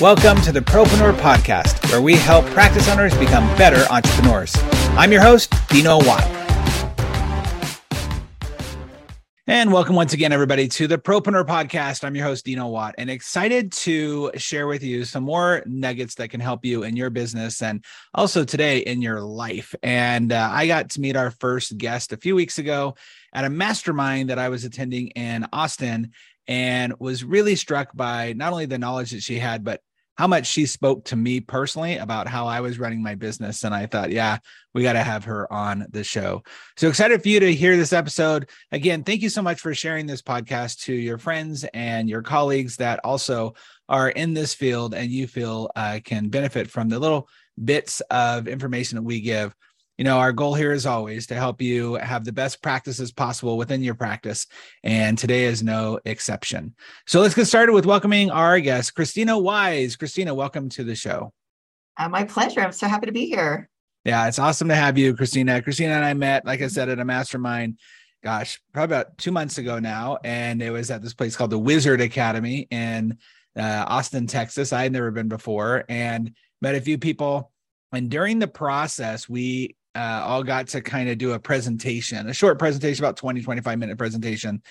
Welcome to the Propreneur Podcast, where we help practice owners become better entrepreneurs. I'm your host, Dino Watt. And welcome once again, everybody, to the Propreneur Podcast. I'm your host, Dino Watt, and excited to share with you some more nuggets that can help you in your business and also today in your life. And uh, I got to meet our first guest a few weeks ago at a mastermind that I was attending in Austin and was really struck by not only the knowledge that she had, but how much she spoke to me personally about how I was running my business. And I thought, yeah, we got to have her on the show. So excited for you to hear this episode. Again, thank you so much for sharing this podcast to your friends and your colleagues that also are in this field and you feel uh, can benefit from the little bits of information that we give you know, our goal here is always to help you have the best practices possible within your practice. And today is no exception. So let's get started with welcoming our guest, Krisstina Wise. Krisstina, welcome to the show. Uh, my pleasure. I'm so happy to be here. Yeah, it's awesome to have you, Krisstina. Krisstina and I met, like I said, at a mastermind, gosh, probably about two months ago now. And it was at this place called the Wizard Academy in uh, Austin, Texas. I had never been before and met a few people. And during the process, we uh, all got to kind of do a presentation, a short presentation, about 20, 25 minute presentation.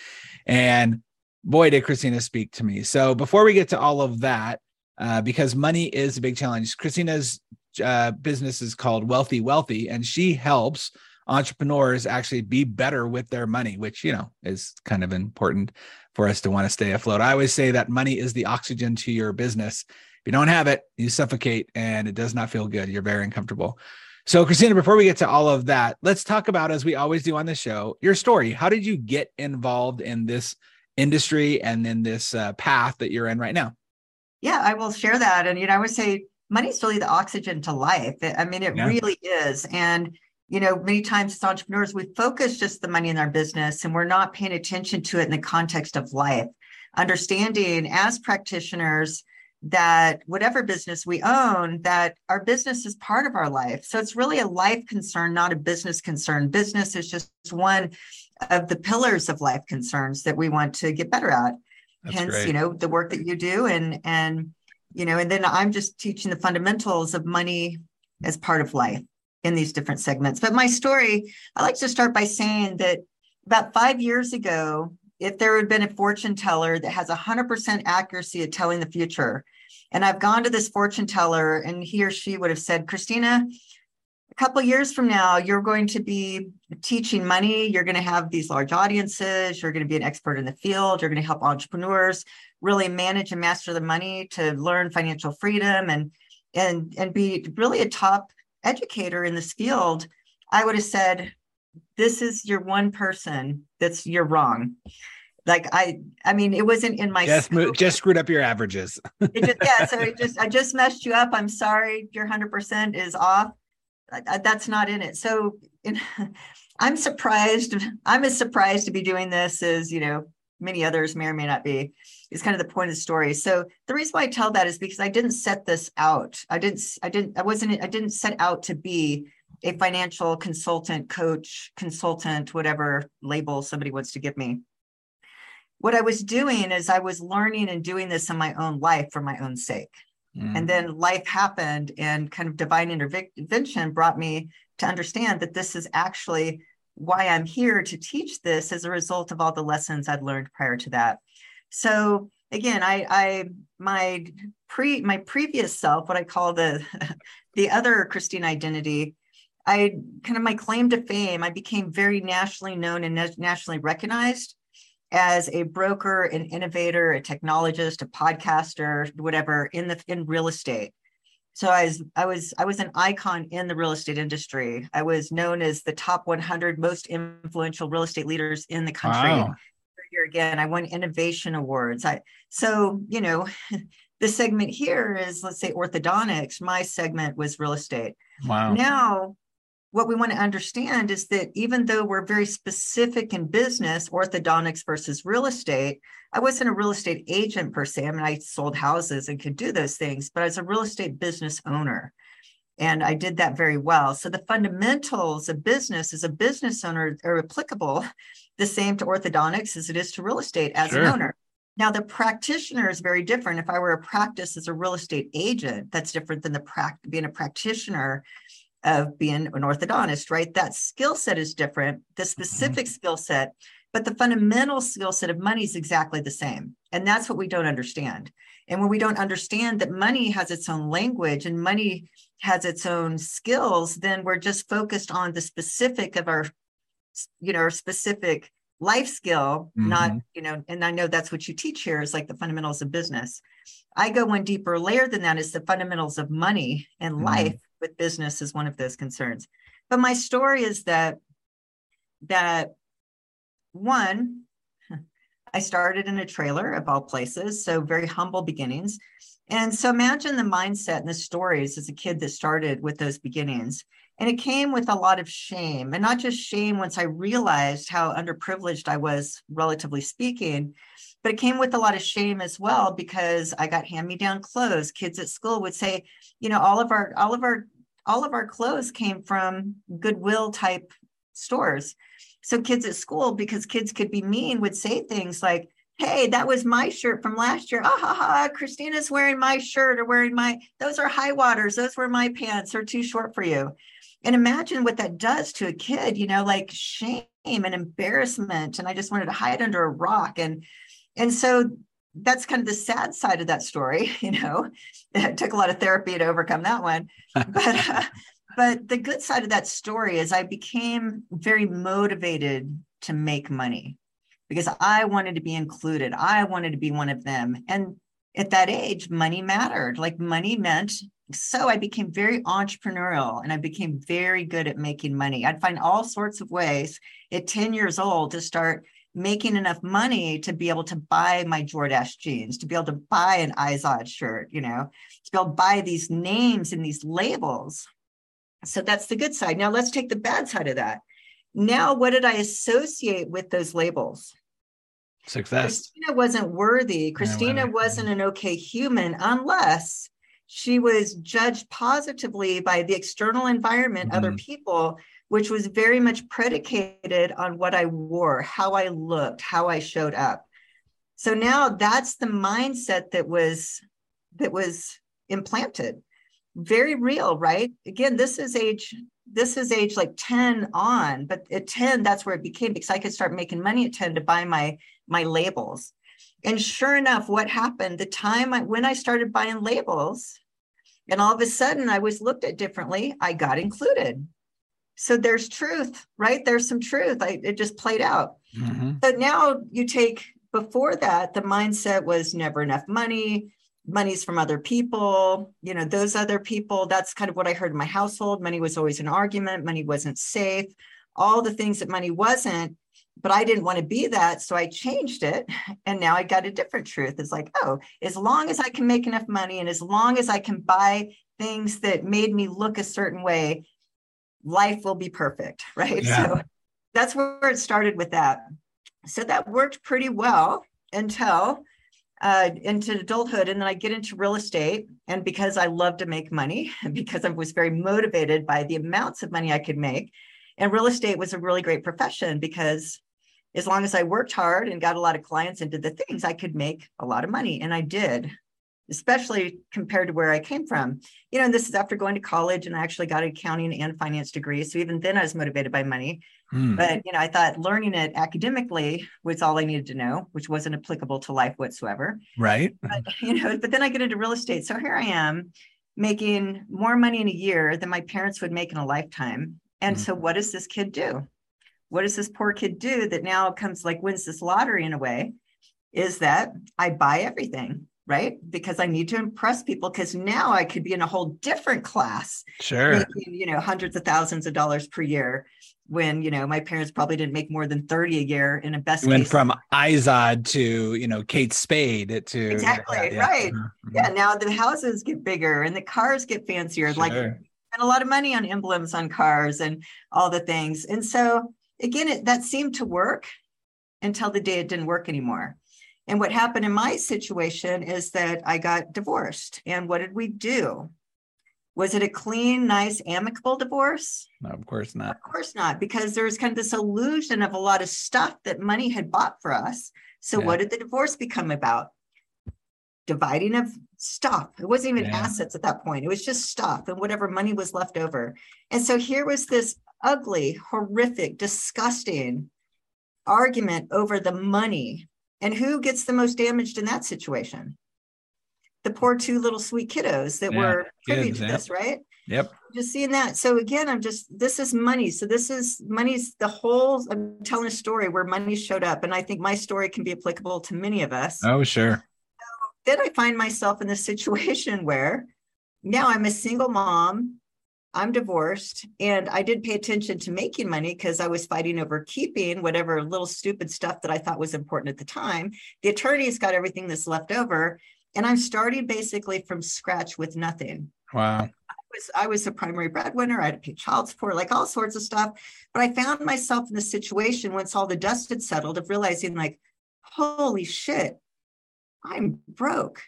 And boy, did Krisstina speak to me. So before we get to all of that, uh, because money is a big challenge, Krisstina's uh, business is called Wealthy Wellthy, and she helps entrepreneurs actually be better with their money, which, you know, is kind of important for us to want to stay afloat. I always say that money is the oxygen to your business. If you don't have it, you suffocate and it does not feel good. You're very uncomfortable. So, Krisstina, before we get to all of that, let's talk about, as we always do on the show, your story. How did you get involved in this industry and in this uh, path that you're in right now? Yeah, I will share that. And, you know, I would say money's really the oxygen to life. I mean, it yeah. really is. And, you know, many times as entrepreneurs, we focus just the money in our business and we're not paying attention to it in the context of life. Understanding as practitioners, that whatever business we own that our business is part of our life. So it's really a life concern not a business concern. Business is just one of the pillars of life concerns that we want to get better at. That's hence great. you know the work that you do and and you know and then i'm just teaching the fundamentals of money as part of life in these different segments. But my story i like to start by saying that about five years ago if there had been a fortune teller that has 100% accuracy of telling the future, and I've gone to this fortune teller and he or she would have said, Krisstina, a couple years from now, you're going to be teaching money. You're going to have these large audiences. You're going to be an expert in the field. You're going to help entrepreneurs really manage and master the money to learn financial freedom and and and be really a top educator in this field. I would have said, this is your one person that's you're wrong. Like i i mean it wasn't in my just, just screwed up your averages. Just, yeah so it just i just messed you up. I'm sorry. Your 100% is off. That's not in it. So in, i'm surprised i'm as surprised to be doing this as you know many others may or may not be. Is kind of the point of the story. So the reason why i tell that is because i didn't set this out. I didn't i didn't i wasn't i didn't set out to be a financial consultant, coach, consultant, whatever label somebody wants to give me. What I was doing is I was learning and doing this in my own life for my own sake. Mm. And then life happened, and kind of divine intervention brought me to understand that this is actually why I'm here to teach this as a result of all the lessons I'd learned prior to that. So again, I, I my pre my previous self, what I call the the other Christine identity, I kind of my claim to fame, I became very nationally known and nationally recognized as a broker, an innovator, a technologist, a podcaster, whatever in the in real estate. So I was I was I was an icon in the real estate industry. I was known as the top 100 most influential real estate leaders in the country. Wow. Here again, I won innovation awards. I so you know, the segment here is let's say orthodontics. My segment was real estate. Wow. Now what we want to understand is that even though we're very specific in business, orthodontics versus real estate, I wasn't a real estate agent per se. I mean, I sold houses and could do those things, but as a real estate business owner. And I did that very well. So the fundamentals of business as a business owner are applicable the same to orthodontics as it is to real estate as sure. an owner. Now, the practitioner is very different. If I were a practice as a real estate agent, that's different than the prac- being a practitioner of being an orthodontist, right? That skill set is different. The mm-hmm. specific mm-hmm. skill set, but the fundamental skill set of money is exactly the same. And that's what we don't understand. And when we don't understand that money has its own language and money has its own skills, then we're just focused on the specific of our, you know, our specific life skill, mm-hmm. not, you know, and I know that's what you teach here is like the fundamentals of business. I go one deeper layer than that is the fundamentals of money and mm-hmm. life with business is one of those concerns. But my story is that that one, I started in a trailer of all places, so very humble beginnings. And so imagine the mindset and the stories as a kid that started with those beginnings. And it came with a lot of shame, and not just shame once I realized how underprivileged I was, relatively speaking, but it came with a lot of shame as well because I got hand-me-down clothes. Kids at school would say, you know, all of our all of our all of our clothes came from Goodwill type stores. So kids at school, because kids could be mean, would say things like, hey, that was my shirt from last year. Ah ha ha, Krisstina's wearing my shirt or wearing my, those are high waters. Those were my pants. They're too short for you. And imagine what that does to a kid, you know, like shame and embarrassment. And I just wanted to hide under a rock. And and so that's kind of the sad side of that story, you know. It took a lot of therapy to overcome that one. But uh, but the good side of that story is I became very motivated to make money because I wanted to be included. I wanted to be one of them. And at that age, money mattered. Like money meant so I became very entrepreneurial and I became very good at making money. I'd find all sorts of ways at 10 years old to start making enough money to be able to buy my Jordache jeans, to be able to buy an Izod shirt, you know, to be able to buy these names and these labels. So that's the good side. Now let's take the bad side of that. Now, what did I associate with those labels? Success. Krisstina wasn't worthy. Krisstina yeah, wasn't an okay human unless she was judged positively by the external environment, mm-hmm. other people, which was very much predicated on what I wore, how I looked, how I showed up. So now that's the mindset that was that was implanted. Very real, right? Again, this is age this is age like 10 on, but at 10 that's where it became because I could start making money at 10 to buy my my labels. And sure enough, what happened the time I, when I started buying labels, and all of a sudden I was looked at differently, I got included. So there's truth, right? There's some truth. I, it just played out. Mm-hmm. But now you take before that, the mindset was never enough money, money's from other people, you know, those other people. That's kind of what I heard in my household. Money was always an argument, money wasn't safe, all the things that money wasn't but I didn't want to be that. So I changed it. And now I got a different truth. It's like, oh, as long as I can make enough money and as long as I can buy things that made me look a certain way, life will be perfect. Right. Yeah. So that's where it started with that. So that worked pretty well until uh, into adulthood. And then I get into real estate. And because I love to make money, because I was very motivated by the amounts of money I could make, and real estate was a really great profession because as long as I worked hard and got a lot of clients and did the things, I could make a lot of money. And I did, especially compared to where I came from. You know, and this is after going to college and I actually got an accounting and finance degree. So even then I was motivated by money. Hmm. But, you know, I thought learning it academically was all I needed to know, which wasn't applicable to life whatsoever. Right. But, you know, but then I get into real estate. So here I am making more money in a year than my parents would make in a lifetime. And hmm. so what does this kid do? what does this poor kid do that now comes like wins this lottery in a way is that I buy everything, right? Because I need to impress people because now I could be in a whole different class. Sure. Making, you know, hundreds of thousands of dollars per year when, you know, my parents probably didn't make more than 30 a year in a best Went case. from Izod to, you know, Kate Spade to Exactly. Yeah, yeah. Right. Mm-hmm. Yeah. Now the houses get bigger and the cars get fancier. Sure. Like spend a lot of money on emblems on cars and all the things. And so again, it, that seemed to work until the day it didn't work anymore. And what happened in my situation is that I got divorced. And what did we do? Was it a clean, nice, amicable divorce? No, of course not. Of course not, because there was kind of this illusion of a lot of stuff that money had bought for us So Yeah. what did the divorce become about? Dividing of stuff. It wasn't even Yeah. assets at that point. It was just stuff and whatever money was left over. And so here was this ugly, horrific, disgusting argument over the money. And who gets the most damaged in that situation? The poor two little sweet kiddos that Yeah, were privy to this, right? Yep. just seeing that. So again, I'm just this is money. So this is money's the whole. I'm telling a story where money showed up, and I think my story can be applicable to many of us. Oh, sure. Then I find myself in this situation where now I'm a single mom. I'm divorced, and I did pay attention to making money because I was fighting over keeping whatever little stupid stuff that I thought was important at the time. The attorneys got everything that's left over, and I'm starting basically from scratch with nothing Wow. I was I was a primary breadwinner. I had to pay child support, like all sorts of stuff. But I found myself in this situation once all the dust had settled of realizing, like, holy shit, I'm broke.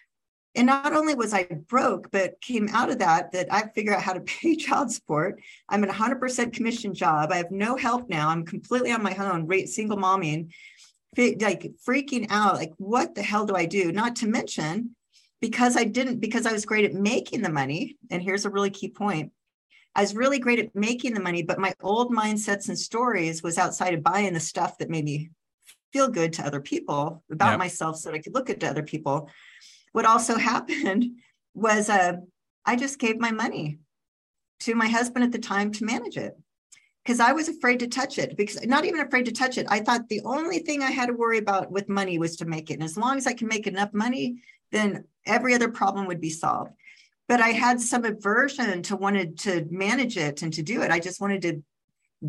And not only was I broke, but came out of that that I figure out how to pay child support. I'm in a hundred percent commission job. I have no help now. I'm completely on my own, single momming, like freaking out. Like, what the hell do I do? Not to mention because I didn't, because I was great at making the money. And here's a really key point. I was really great at making the money, but my old mindsets and stories was outside of buying the stuff that made me feel good to other people about Yep. myself so that I could look at to other people. What also happened was uh, I just gave my money to my husband at the time to manage it because I was afraid to touch it because not even afraid to touch it. I thought the only thing I had to worry about with money was to make it. And as long as I can make enough money, then every other problem would be solved. But I had some aversion to wanted to manage it and to do it. I just wanted to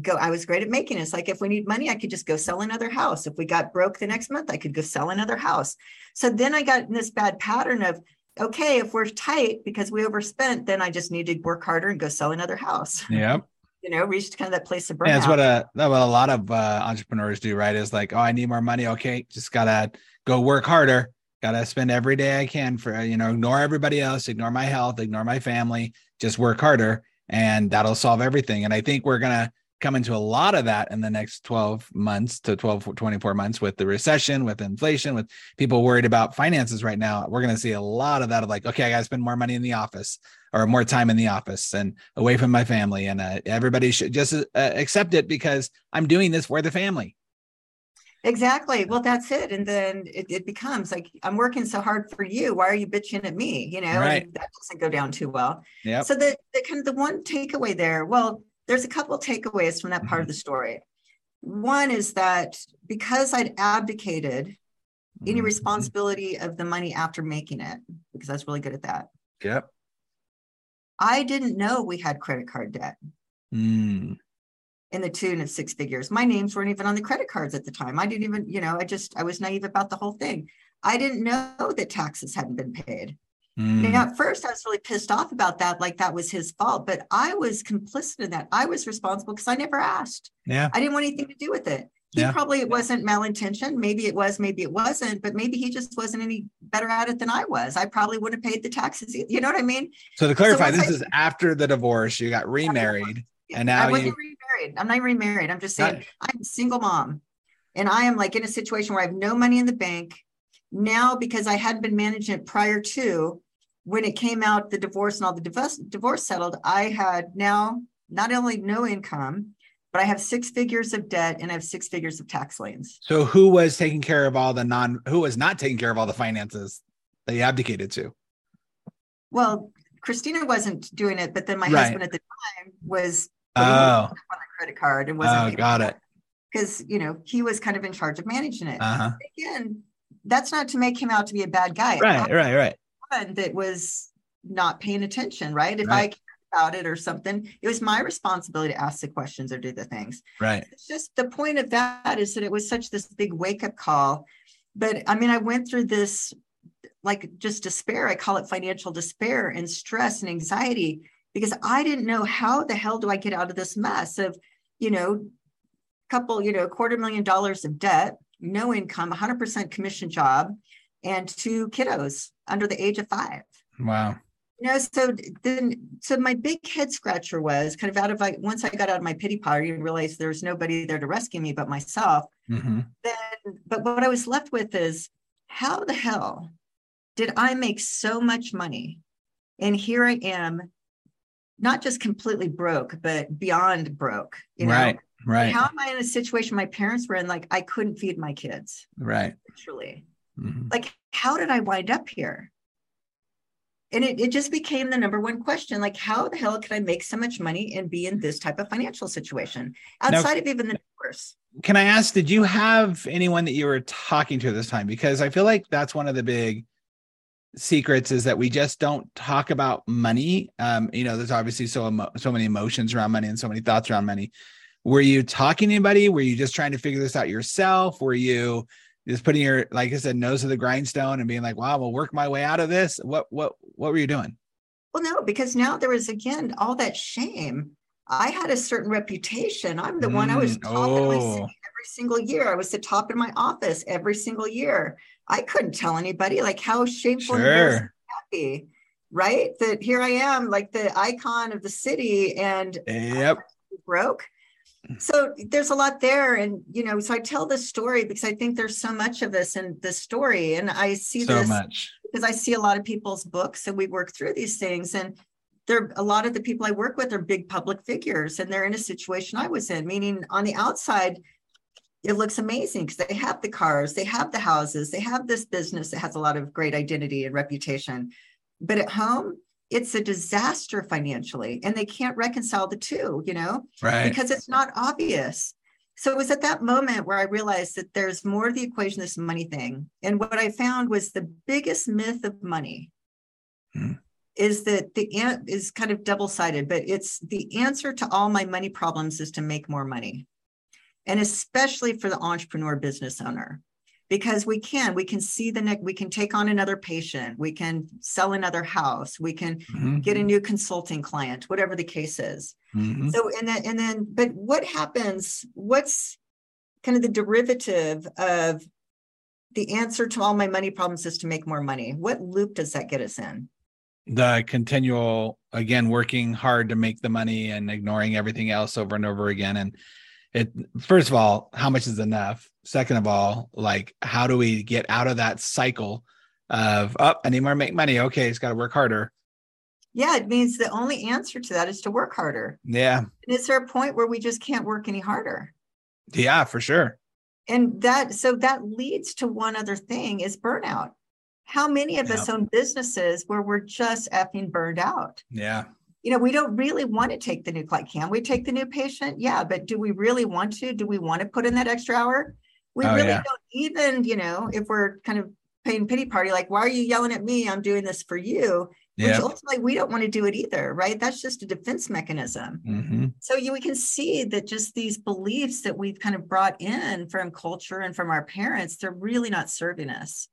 go. I was great at making it. It's like if we need money, I could just go sell another house. If we got broke the next month, I could go sell another house. So then I got in this bad pattern of, okay, if we're tight because we overspent, then I just need to work harder and go sell another house. Yep. You know, reached kind of that place of burnout. Yeah, that's what a that's what a lot of uh, entrepreneurs do, right? Is like, oh, I need more money. Okay, just gotta go work harder. Gotta spend every day I can for uh, you know, ignore everybody else, ignore my health, ignore my family, just work harder, and that'll solve everything. And I think we're gonna come into a lot of that in the next 12 months to 12 24 months with the recession with inflation with people worried about finances right now we're going to see a lot of that of like okay i got to spend more money in the office or more time in the office and away from my family and uh, everybody should just uh, accept it because i'm doing this for the family Exactly. Well, that's it. And then it, it becomes like, I'm working so hard for you. Why are you bitching at me? You know, Right. that doesn't go down too well. yeah So the, the kind of the one takeaway there, well, there's a couple of takeaways from that part of Mm-hmm. the story. One is that because I'd abdicated any Mhm. responsibility of the money after making it, because I was really good at that, yep I didn't know we had credit card debt Mm. in the tune of six figures. My names weren't even on the credit cards at the time. I didn't even, you know, I just, I was naive about the whole thing. I didn't know that taxes hadn't been paid. Mm. Now, at first, I was really pissed off about that, like that was his fault, but I was complicit in that. I was responsible because I never asked. yeah I didn't want anything to do with it. He Yeah. probably it wasn't malintentioned. Maybe it was, maybe it wasn't, but maybe he just wasn't any better at it than I was. I probably wouldn't have paid the taxes. either. You know what I mean? so to clarify once this I- is after the divorce you got remarried And now I wasn't you- remarried. I'm not remarried. I'm just saying Right. I'm a single mom. And I am like in a situation where I have no money in the bank. Now, because I hadn't been managing it prior to when it came out, the divorce and all the divorce divorce settled, I had now not only no income, but I have six figures of debt and I have six figures of tax liens. so who was taking care of all the non who was not taking care of all the finances that you abdicated to Well, Krisstina wasn't doing it, but then my Right. husband at the time was oh on the credit card and wasn't oh got it because you know he was kind of in charge of managing it. uh-huh again, that's not to make him out to be a bad guy. right right right That was not paying attention, right? If Right. I cared about it or something, it was my responsibility to ask the questions or do the things. right It's just the point of that is that it was such this big wake up call. But I mean, I went through this like just despair. I call it financial despair and stress and anxiety because I didn't know how the hell do I get out of this mess of, you know, couple, you know, quarter million dollars of debt, no income, 100% commission job, and two kiddos under the age of five. wow You know, so then, so my big head scratcher was kind of out of like once I got out of my pity party and realized there was nobody there to rescue me but myself. Mm-hmm. Then, but what I was left with is how the hell did I make so much money? And here I am, not just completely broke, but beyond broke. You know? Right. Right. How am I in a situation my parents were in? Like I couldn't feed my kids. Right. Literally. Mm-hmm. Like, how did I wind up here? And it, it just became the number one question like, how the hell can I make so much money and be in this type of financial situation outside now, of even the numbers? Can I ask, did you have anyone that you were talking to this time? Because I feel like that's one of the big secrets is that we just don't talk about money. Um, you know, there's obviously so emo- so many emotions around money and so many thoughts around money. Were you talking to anybody? Were you just trying to figure this out yourself? Were you just putting your like I said nose to the grindstone and being like, "Wow, we'll work my way out of this"? What what what were you doing? Well, no, because now there was again all that shame. I had a certain reputation. I'm the mm, one I was top oh. every single year. I was the top in my office every single year. I couldn't tell anybody like how shameful sure. and happy, right? That here I am, like the icon of the city, and yep. broke so there's a lot there and you know so i tell this story because i think there's so much of this in this story and i see so this much. because i see a lot of people's books and we work through these things and there a lot of the people i work with are big public figures and they're in a situation i was in meaning on the outside it looks amazing because they have the cars they have the houses they have this business that has a lot of great identity and reputation. But at home it's a disaster financially and they can't reconcile the two you know right. because it's not obvious. So it was at that moment where i realized that there's more to the equation this money thing and what i found was the biggest myth of money hmm. is that the ant is kind of double-sided but it's the answer to all my money problems is to make more money and especially for the entrepreneur business owner because we can we can see the next we can take on another patient we can sell another house we can mm-hmm. get a new consulting client whatever the case is mm-hmm. so and then and then but what happens what's kind of the derivative of the answer to all my money problems is to make more money what loop does that get us in the continual again working hard to make the money and ignoring everything else over and over again and it first of all how much is enough? Second of all like how do we get out of that cycle of up oh, i need more make money. Okay it's got to work harder. Yeah it means the only answer to that is to work harder. Yeah. And is there a point where we just can't work any harder? Yeah for sure. And that so that leads to one other thing is burnout. How many of us own businesses where we're just effing burned out? Yeah you know, we don't really want to take the new client. Can we take the new patient? Yeah, but do we really want to? Do we want to put in that extra hour? We oh, really yeah. don't even, you know, if we're kind of paying pity party, like, why are you yelling at me? I'm doing this for you. Which ultimately we don't want to do it either, right? That's just a defense mechanism. Mm-hmm. So you, we can see that just these beliefs that we've kind of brought in from culture and from our parents, they're really not serving us.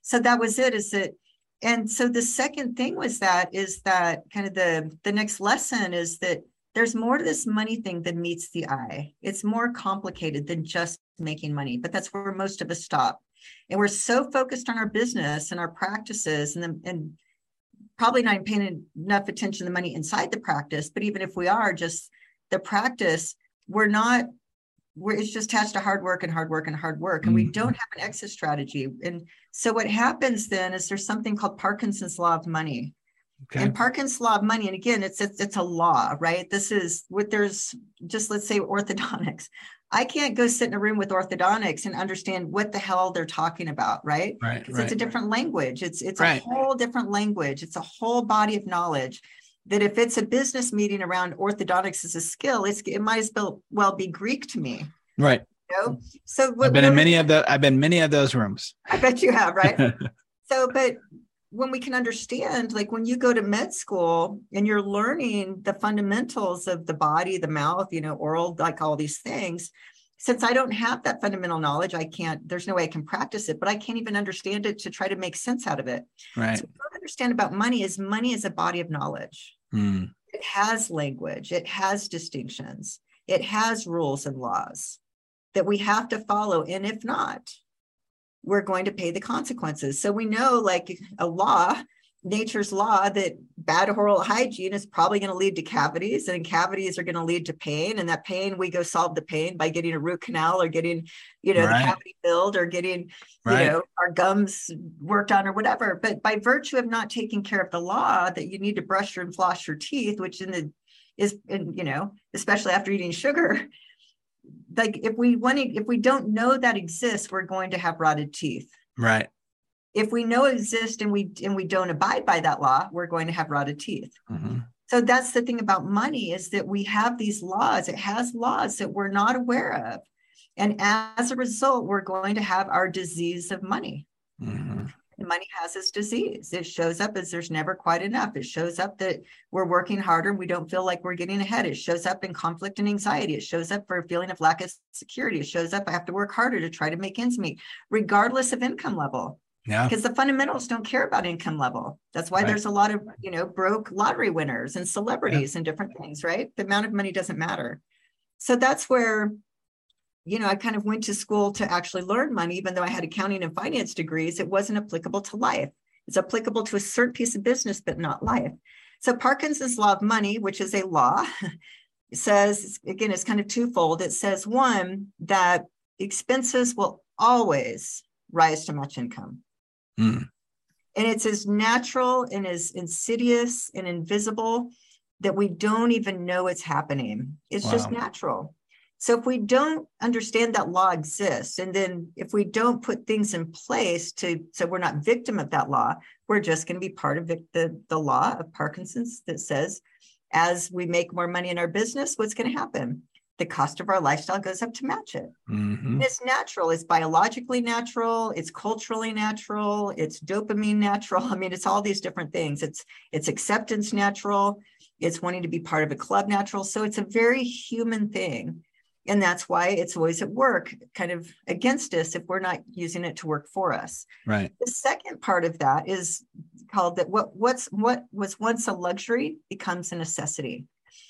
So that was it. Is that and so the second thing was that is that kind of the the next lesson is that there's more to this money thing than meets the eye. It's more complicated than just making money but that's where most of us stop. And we're so focused on our business and our practices and then and probably not paying enough attention to the money inside the practice but even if we are just the practice we're not it's just attached to hard work and hard work and hard work and we mm-hmm. don't have an exit strategy and so what happens then is there's something called parkinson's law of money okay. and parkinson's law of money and again it's, it's it's a law right this is what there's just let's say orthodontics i can't go sit in a room with orthodontics and understand what the hell they're talking about right right, right. it's a different language it's it's right. a whole different language it's a whole body of knowledge that if it's a business meeting around orthodontics as a skill, it's, it might as well well be Greek to me. Right. You know? So what, I've been in many of the I've been many of those rooms. I bet you have, right? so, but when we can understand, like when you go to med school and you're learning the fundamentals of the body, the mouth, you know, oral, like all these things. Since I don't have that fundamental knowledge, I can't, there's no way I can practice it, but I can't even understand it to try to make sense out of it. Right. So understand about money is money is a body of knowledge. Mm. It has language, it has distinctions, it has rules and laws that we have to follow. And if not, we're going to pay the consequences. So we know, like a law, nature's law that bad oral hygiene is probably going to lead to cavities and cavities are going to lead to pain and that pain we go solve the pain by getting a root canal or getting you know right. the cavity filled or getting right. you know our gums worked on or whatever but by virtue of not taking care of the law that you need to brush and floss your teeth which in the is in, you know especially after eating sugar like if we want to if we don't know that exists we're going to have rotted teeth right if we know exist and we and we don't abide by that law we're going to have rotted teeth. Mm-hmm. so that's the thing about money is that we have these laws. It has laws that we're not aware of. And as a result we're going to have our disease of money. Mm-hmm. money has this disease. It shows up as there's never quite enough. It shows up that we're working harder and we don't feel like we're getting ahead. It shows up in conflict and anxiety. It shows up for a feeling of lack of security. It shows up i have to work harder to try to make ends meet regardless of income level yeah. Because the fundamentals don't care about income level. That's why right. there's a lot of, you know, broke lottery winners and celebrities yeah. and different things, right? The amount of money doesn't matter. So that's where, you know, I kind of went to school to actually learn money, even though I had accounting and finance degrees, it wasn't applicable to life. It's applicable to a certain piece of business, but not life. So Parkinson's law of money, which is a law, says, again, it's kind of twofold. It says, one, that expenses will always rise to much income. Mm. And it's as natural and as insidious and invisible that we don't even know it's happening. It's wow. just natural. So if we don't understand that law exists, and then if we don't put things in place to so we're not victim of that law, we're just going to be part of the, the, the law of Parkinson's that says as we make more money in our business, what's going to happen? The cost of our lifestyle goes up to match it. Mm-hmm. It's natural, it's biologically natural, it's culturally natural, it's dopamine natural. I mean, it's all these different things. It's it's acceptance natural, it's wanting to be part of a club natural. So it's a very human thing. And that's why it's always at work, kind of against us if we're not using it to work for us. Right. The second part of that is called that what what's what was once a luxury becomes a necessity.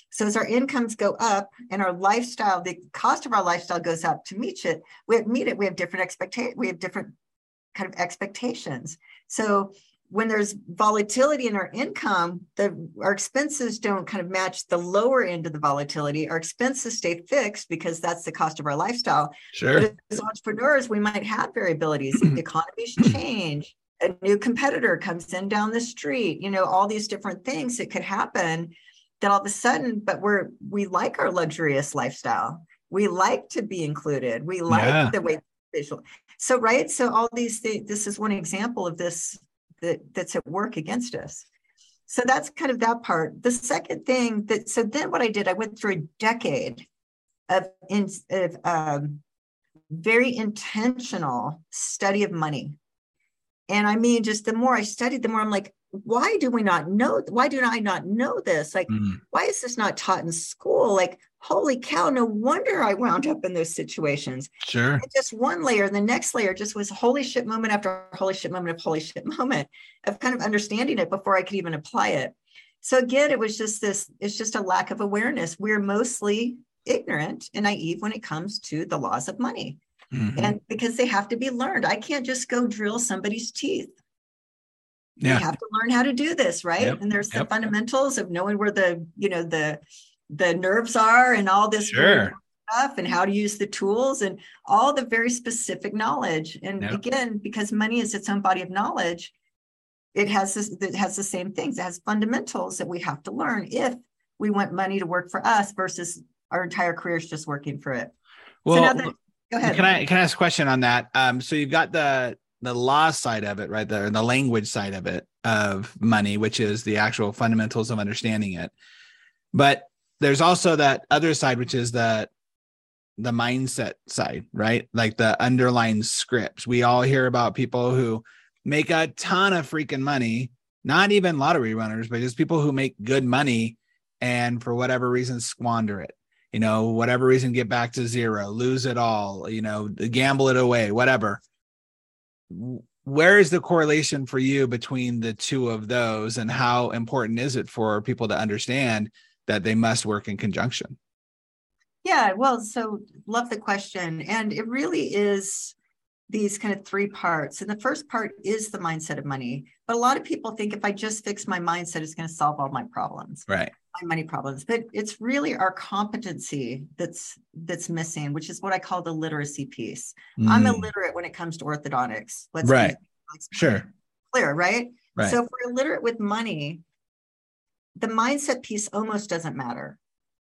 So as our incomes go up and our lifestyle, the cost of our lifestyle goes up to meet it, we have, meet it, we have different expectations, we have different kind of expectations. So when there's volatility in our income, the our expenses don't kind of match the lower end of the volatility. Our expenses stay fixed because that's the cost of our lifestyle. Sure. But as entrepreneurs, we might have variabilities. economies change. A new competitor comes in down the street. You know, all these different things that could happen that all of a sudden, but we're we like our luxurious lifestyle. We like to be included. We like yeah. the way visual. So right. So all these things. This is one example of this that that's at work against us. So that's kind of that part. The second thing that so then what I did, I went through a decade of in of um, very intentional study of money. And I mean, just the more I studied, the more I'm like, why do we not know why do i not know this? Like mm. why is this not taught in school? Like holy cow no wonder i wound up in those situations. Sure. And just one layer and the next layer just was holy shit moment after holy shit moment of holy shit moment of kind of understanding it before i could even apply it. So again it was just this it's just a lack of awareness. We're mostly ignorant and naive when it comes to the laws of money. Mm-hmm. and because they have to be learned. I can't just go drill somebody's teeth yeah. we have to learn how to do this right yep. and there's yep. the fundamentals of knowing where the you know the the nerves are and all this sure. stuff and how to use the tools and all the very specific knowledge and yep. again because money is its own body of knowledge it has this it has the same things it has fundamentals that we have to learn if we want money to work for us versus our entire career is just working for it well so that, go ahead can i can i ask a question on that um so you've got the the law side of it, right? The language side of it of money, which is the actual fundamentals of understanding it. But there's also that other side, which is the the mindset side, right? Like the underlying scripts. We all hear about people who make a ton of freaking money, not even lottery runners, but just people who make good money and for whatever reason squander it. You know, whatever reason get back to zero, lose it all, you know, gamble it away, whatever where is the correlation for you between the two of those and how important is it for people to understand that they must work in conjunction? Yeah well so love the question. And it really is these kind of three parts. And the first part is the mindset of money. But a lot of people think if I just fix my mindset, it's going to solve all my problems. Right. My money problems. But it's really our competency that's that's missing, which is what I call the literacy piece. Mm. I'm illiterate when it comes to orthodontics. Let's right. sure. Clear, right? Right. So if we're illiterate with money, the mindset piece almost doesn't matter.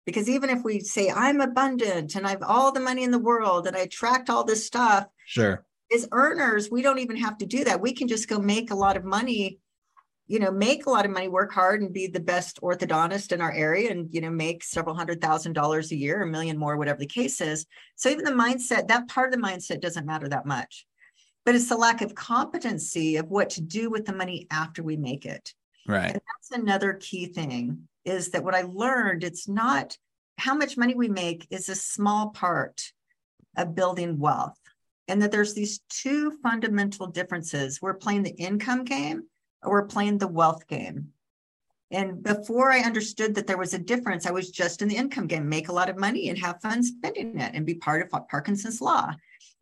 Because even if we say I'm abundant and I've all the money in the world and I attract all this stuff, sure. As earners, we don't even have to do that. We can just go make a lot of money, you know, make a lot of money, work hard and be the best orthodontist in our area and, you know, make several hundred thousand dollars a year, a million more, whatever the case is. So even the mindset, that part of the mindset doesn't matter that much. But it's the lack of competency of what to do with the money after we make it. Right. And that's another key thing is that what I learned, it's not how much money we make is a small part of building wealth. And that there's these two fundamental differences. We're playing the income game or we're playing the wealth game. And before I understood that there was a difference, I was just in the income game, make a lot of money and have fun spending it and be part of Parkinson's law.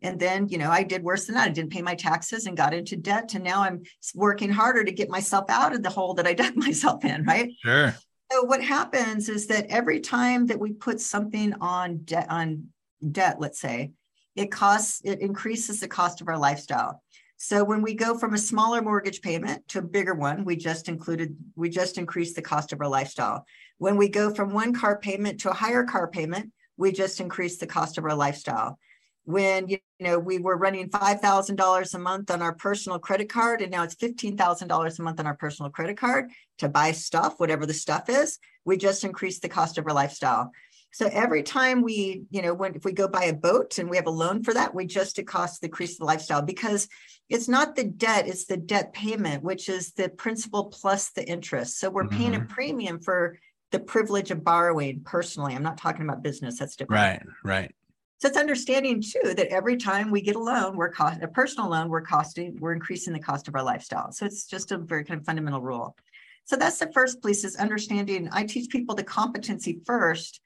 And then, you know, I did worse than that. I didn't pay my taxes and got into debt. And now I'm working harder to get myself out of the hole that I dug myself in, right? Sure. So what happens is that every time that we put something on debt on debt, let's say, it costs it increases the cost of our lifestyle. So when we go from a smaller mortgage payment to a bigger one, we just included we just increased the cost of our lifestyle. When we go from one car payment to a higher car payment, we just increased the cost of our lifestyle when you know we were running $5000 a month on our personal credit card and now it's $15000 a month on our personal credit card to buy stuff whatever the stuff is we just increased the cost of our lifestyle so every time we you know when if we go buy a boat and we have a loan for that we just it costs the increase the lifestyle because it's not the debt it's the debt payment which is the principal plus the interest so we're mm-hmm. paying a mm-hmm. premium for the privilege of borrowing personally i'm not talking about business that's different right right so it's understanding too that every time we get a loan, we're cost a personal loan, we're costing, we're increasing the cost of our lifestyle. So it's just a very kind of fundamental rule. So that's the first piece is understanding. I teach people the competency first,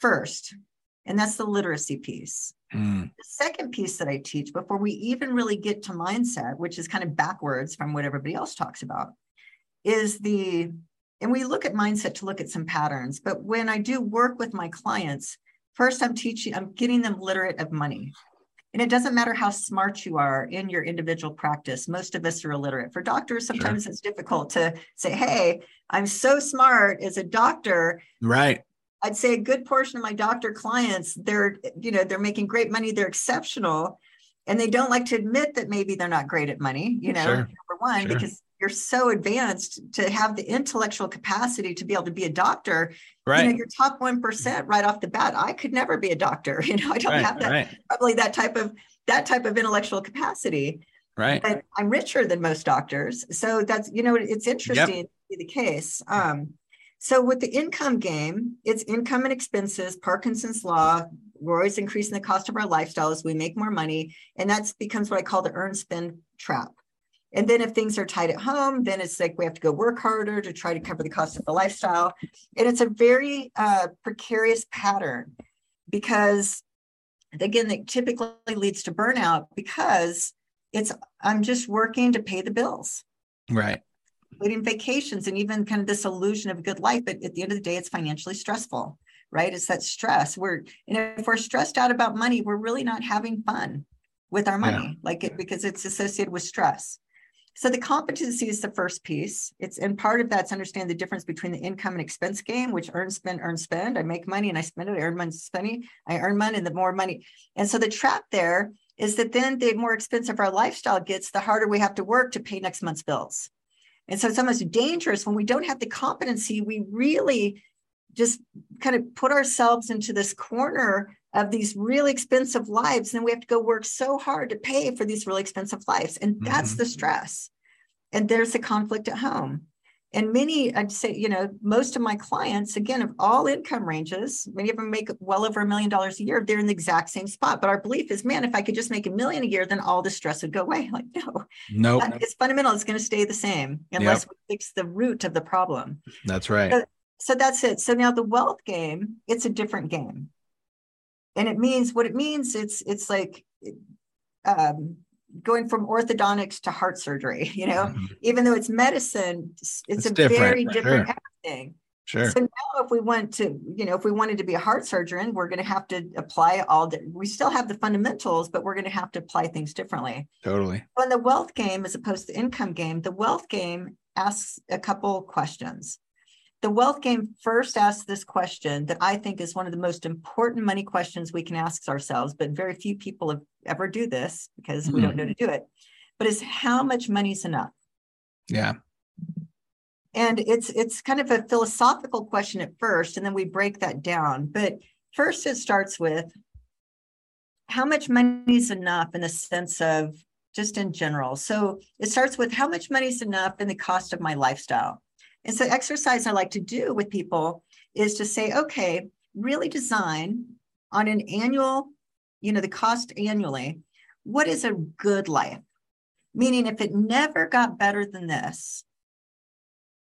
first, and that's the literacy piece. Mm. The second piece that I teach before we even really get to mindset, which is kind of backwards from what everybody else talks about, is the and we look at mindset to look at some patterns. But when I do work with my clients, First, I'm teaching, I'm getting them literate of money. And it doesn't matter how smart you are in your individual practice. Most of us are illiterate. For doctors, sometimes sure. it's difficult to say, hey, I'm so smart as a doctor. Right. I'd say a good portion of my doctor clients, they're, you know, they're making great money, they're exceptional. And they don't like to admit that maybe they're not great at money, you know, sure. number one, sure. because you're so advanced to have the intellectual capacity to be able to be a doctor right you know you're top 1% right off the bat i could never be a doctor you know i don't right, have that right. probably that type of that type of intellectual capacity. Right. But i'm richer than most doctors so that's you know it's interesting yep. to be the case. Um so with the income game it's income and expenses parkinson's law we're always increasing the cost of our lifestyle as we make more money and that becomes what i call the earn spend trap and then if things are tight at home, then it's like we have to go work harder to try to cover the cost of the lifestyle. And it's a very uh, precarious pattern because, again, that typically leads to burnout because it's I'm just working to pay the bills. Right. Including vacations and even kind of this illusion of a good life. But at the end of the day, it's financially stressful, right? It's that stress. We're, and if we're stressed out about money, we're really not having fun with our money, yeah. like it because it's associated with stress. So the competency is the first piece. It's and part of that's understand the difference between the income and expense game, which earn, spend, earn, spend. I make money and I spend it. I earn money, spending. I earn money, and the more money. And so the trap there is that then the more expensive our lifestyle gets, the harder we have to work to pay next month's bills. And so it's almost dangerous when we don't have the competency. We really just kind of put ourselves into this corner of these really expensive lives and we have to go work so hard to pay for these really expensive lives and that's mm-hmm. the stress. And there's a conflict at home. And many i'd say you know most of my clients again of all income ranges many of them make well over a million dollars a year they're in the exact same spot. But our belief is man if i could just make a million a year then all the stress would go away. Like no. No nope. it's fundamental it's going to stay the same unless yep. we fix the root of the problem. That's right. So, so that's it. So now the wealth game it's a different game and it means what it means it's it's like um, going from orthodontics to heart surgery. You know, mm-hmm. even though it's medicine, it's, it's a different, very different sure. everything. Sure. So now, if we want to, you know, if we wanted to be a heart surgeon, we're going to have to apply all. The, we still have the fundamentals, but we're going to have to apply things differently. Totally. On the wealth game, as opposed to income game, the wealth game asks a couple questions. The wealth game first asks this question that I think is one of the most important money questions we can ask ourselves, but very few people have ever do this because mm-hmm. we don't know to do it. But is how much money is enough? Yeah and it's it's kind of a philosophical question at first and then we break that down but first it starts with how much money is enough in the sense of just in general so it starts with how much money is enough in the cost of my lifestyle and so exercise i like to do with people is to say okay really design on an annual you know the cost annually what is a good life meaning if it never got better than this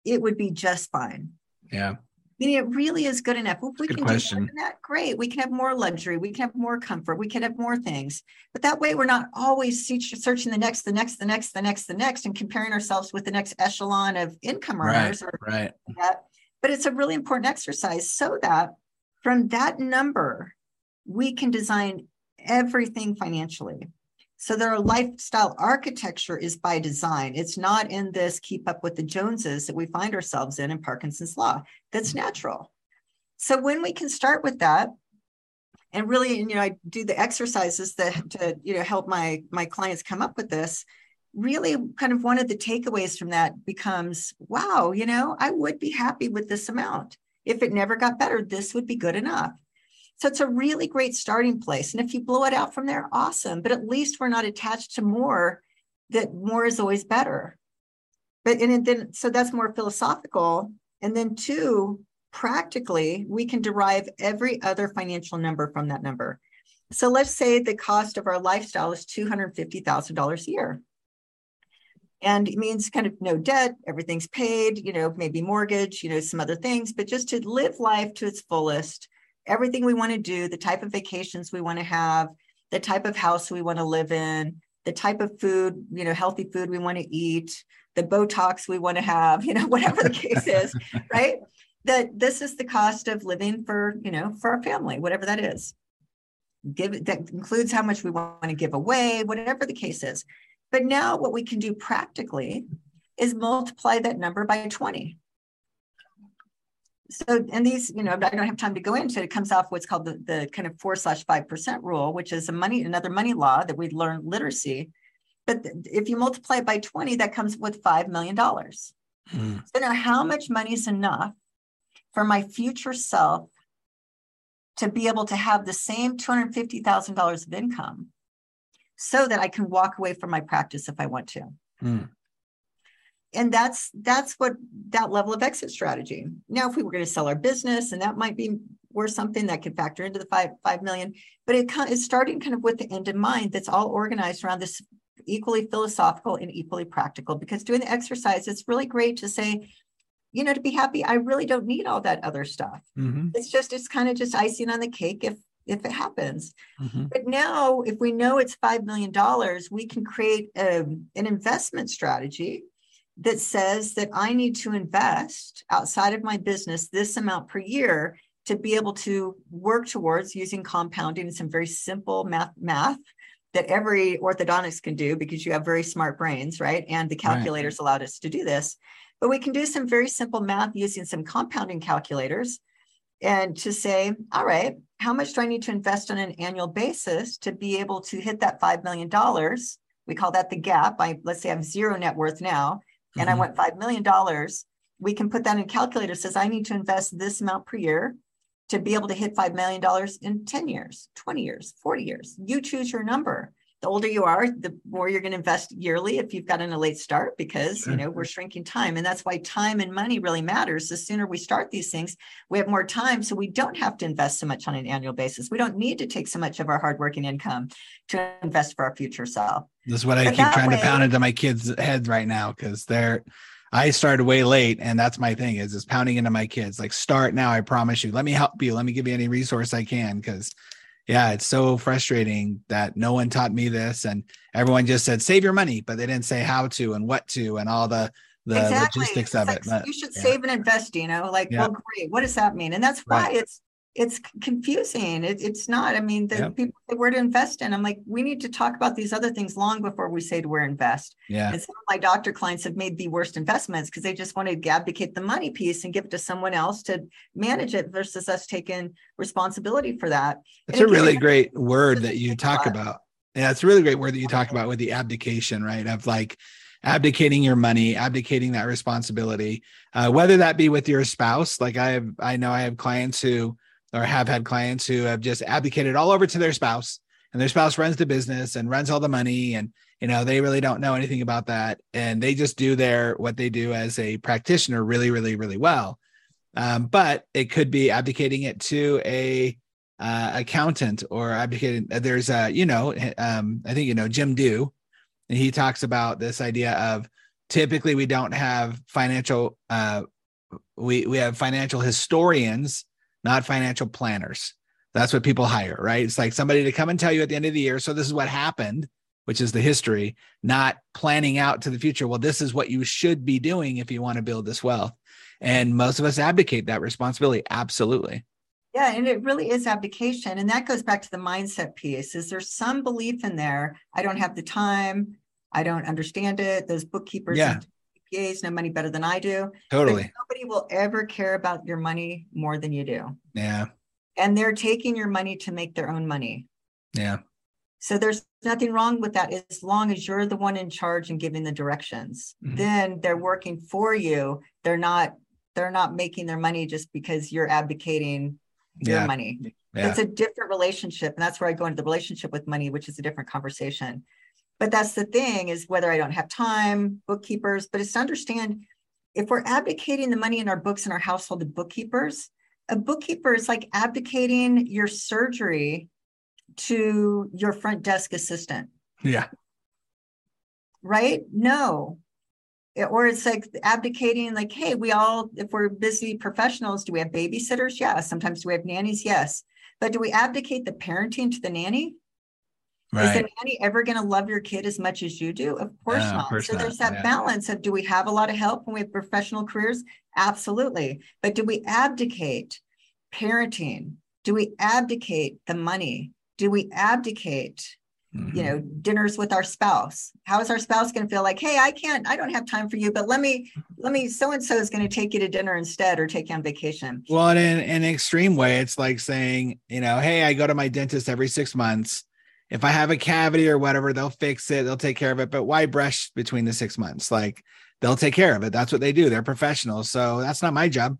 it would be just fine. Yeah. Meaning it really is good enough. We good can question. do that, great. We can have more luxury. We can have more comfort. We can have more things. But that way, we're not always searching the next, the next, the next, the next, the next, and comparing ourselves with the next echelon of income earners. Right. Or right. That. But it's a really important exercise so that from that number, we can design everything financially. So their lifestyle architecture is by design. It's not in this keep up with the Joneses that we find ourselves in in Parkinson's law. That's mm-hmm. natural. So when we can start with that, and really, you know, I do the exercises that to you know help my my clients come up with this. Really, kind of one of the takeaways from that becomes, wow, you know, I would be happy with this amount. If it never got better, this would be good enough. So it's a really great starting place. And if you blow it out from there, awesome. But at least we're not attached to more, that more is always better. But and then so that's more philosophical. And then two, practically, we can derive every other financial number from that number. So let's say the cost of our lifestyle is $250,000 a year. And it means kind of no debt, everything's paid, you know, maybe mortgage, you know, some other things, but just to live life to its fullest everything we want to do, the type of vacations we want to have, the type of house we want to live in, the type of food, you know, healthy food we want to eat, the Botox we want to have, you know, whatever the case is, right? That this is the cost of living for, you know, for our family, whatever that is. Give that includes how much we want to give away, whatever the case is. But now what we can do practically is multiply that number by 20 so and these you know i don't have time to go into it, it comes off what's called the, the kind of four slash five percent rule which is a money another money law that we learn literacy. But if you multiply it by 20 that comes with five million dollars. Mm. so now how much money is enough for my future self to be able to have the same $250000 of income so that i can walk away from my practice if i want to? Mm and that's that's what that level of exit strategy now if we were going to sell our business and that might be worth something that could factor into the five five million but it is starting kind of with the end in mind that's all organized around this equally philosophical and equally practical because doing the exercise it's really great to say you know to be happy i really don't need all that other stuff mm-hmm. it's just it's kind of just icing on the cake if if it happens mm-hmm. but now if we know it's five million dollars we can create a, um, an investment strategy that says that I need to invest outside of my business this amount per year to be able to work towards using compounding and some very simple math math that every orthodontist can do because you have very smart brains, right? And the calculators right. allowed us to do this. But we can do some very simple math using some compounding calculators and to say, all right, how much do I need to invest on an annual basis to be able to hit that $5 million? We call that the gap. I let's say I have zero net worth now and mm-hmm. I want $5 million, we can put that in a calculator says I need to invest this amount per year to be able to hit $5 million in 10 years, 20 years, 40 years. You choose your number. The older you are, the more you're going to invest yearly if you've gotten a late start because sure. you know we're shrinking time. And that's why time and money really matters. The sooner we start these things, we have more time. So we don't have to invest so much on an annual basis. We don't need to take so much of our hardworking income to invest for our future self. This is what I but keep trying way, to pound into my kids' heads right now because they're I started way late, and that's my thing is is pounding into my kids like start now. I promise you. Let me help you. Let me give you any resource I can because yeah, it's so frustrating that no one taught me this, and everyone just said save your money, but they didn't say how to and what to and all the the exactly. logistics of like, it. But, you should yeah. save and invest. You know, like, yeah. well, great. What does that mean? And that's why right. it's it's confusing. It, it's not. I mean, the people say where to invest in. I'm like, we need to talk about these other things long before we say to where invest. Yeah. And some of my doctor clients have made the worst investments because they just want to abdicate the money piece and give it to someone else to manage it versus us taking responsibility for that. It's a really great word that you talk about. Yeah, it's a really great word that you talk about with the abdication, right? Of like abdicating your money, abdicating that responsibility, uh, whether that be with your spouse. Like I have, I know I have clients who or have had clients who have just abdicated all over to their spouse and their spouse runs the business and runs all the money and you know they really don't know anything about that and they just do their what they do as a practitioner really really really well. Um, but it could be abdicating it to a uh, accountant or abdicating there's a you know um, i think you know jim do and he talks about this idea of typically we don't have financial uh, we we have financial historians not financial planners. That's what people hire, right? It's like somebody to come and tell you at the end of the year. So this is what happened, which is the history, not planning out to the future. Well, this is what you should be doing if you want to build this wealth. And most of us abdicate that responsibility. Absolutely. Yeah, and it really is abdication. And that goes back to the mindset piece. Is there some belief in there? I don't have the time. I don't understand it. Those bookkeepers yeah. CPAs know money better than I do. Totally. Nobody will ever care about your money more than you do. Yeah. And they're taking your money to make their own money. Yeah. So there's nothing wrong with that as long as you're the one in charge and giving the directions. Mm-hmm. Then they're working for you. They're not they're not making their money just because you're abdicating your yeah. money. Yeah. It's a different relationship. And that's where I go into the relationship with money, which is a different conversation. But that's the thing is whether I don't have time, bookkeepers, but it's to understand if we're abdicating the money in our books in our household to bookkeepers, a bookkeeper is like abdicating your surgery to your front desk assistant. Yeah. Right? No. Or it's like abdicating, like, hey, we all, if we're busy professionals, do we have babysitters? Yeah. Sometimes do we have nannies? Yes. But do we abdicate the parenting to the nanny? Right. Is the nanny ever going to love your kid as much as you do? Of course not. Of course so not. there's that yeah. balance of do we have a lot of help when we have professional careers? Absolutely. But do we abdicate parenting? Do we abdicate the money? Do we abdicate, mm-hmm. you know, dinners with our spouse? How is our spouse going to feel like, hey, I can't, I don't have time for you, but let me, let me, so and so is going to take you to dinner instead or take you on vacation? Well, in, in an extreme way, it's like saying, you know, hey, I go to my dentist every six months if I have a cavity or whatever, they'll fix it, they'll take care of it. But why brush between the six months? Like they'll take care of it. That's what they do. They're professionals. So that's not my job.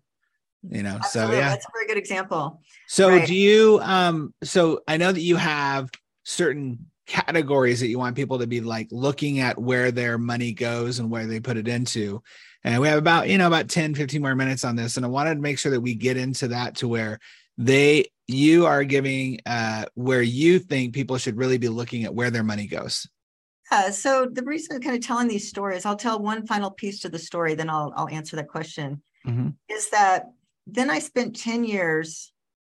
You know, Absolutely. so yeah. That's a very good example. So right. do you um so I know that you have certain categories that you want people to be like looking at where their money goes and where they put it into. And we have about, you know, about 10, 15 more minutes on this. And I wanted to make sure that we get into that to where they you are giving uh, where you think people should really be looking at where their money goes. Yeah, so the reason I'm kind of telling these stories, I'll tell one final piece to the story, then I'll I'll answer that question. Mm-hmm. Is that then I spent 10 years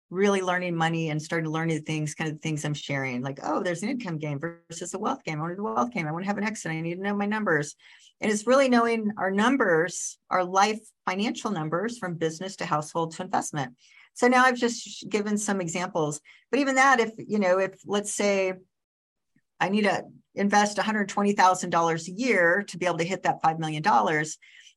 really learning money and started learning the things, kind of things I'm sharing. Like, oh, there's an income game versus a wealth game. I want to do a wealth game. I want to have an exit. I need to know my numbers. And it's really knowing our numbers, our life financial numbers from business to household to investment. So now I've just given some examples. But even that, if, you know, if let's say I need to invest $120,000 a year to be able to hit that $5 million,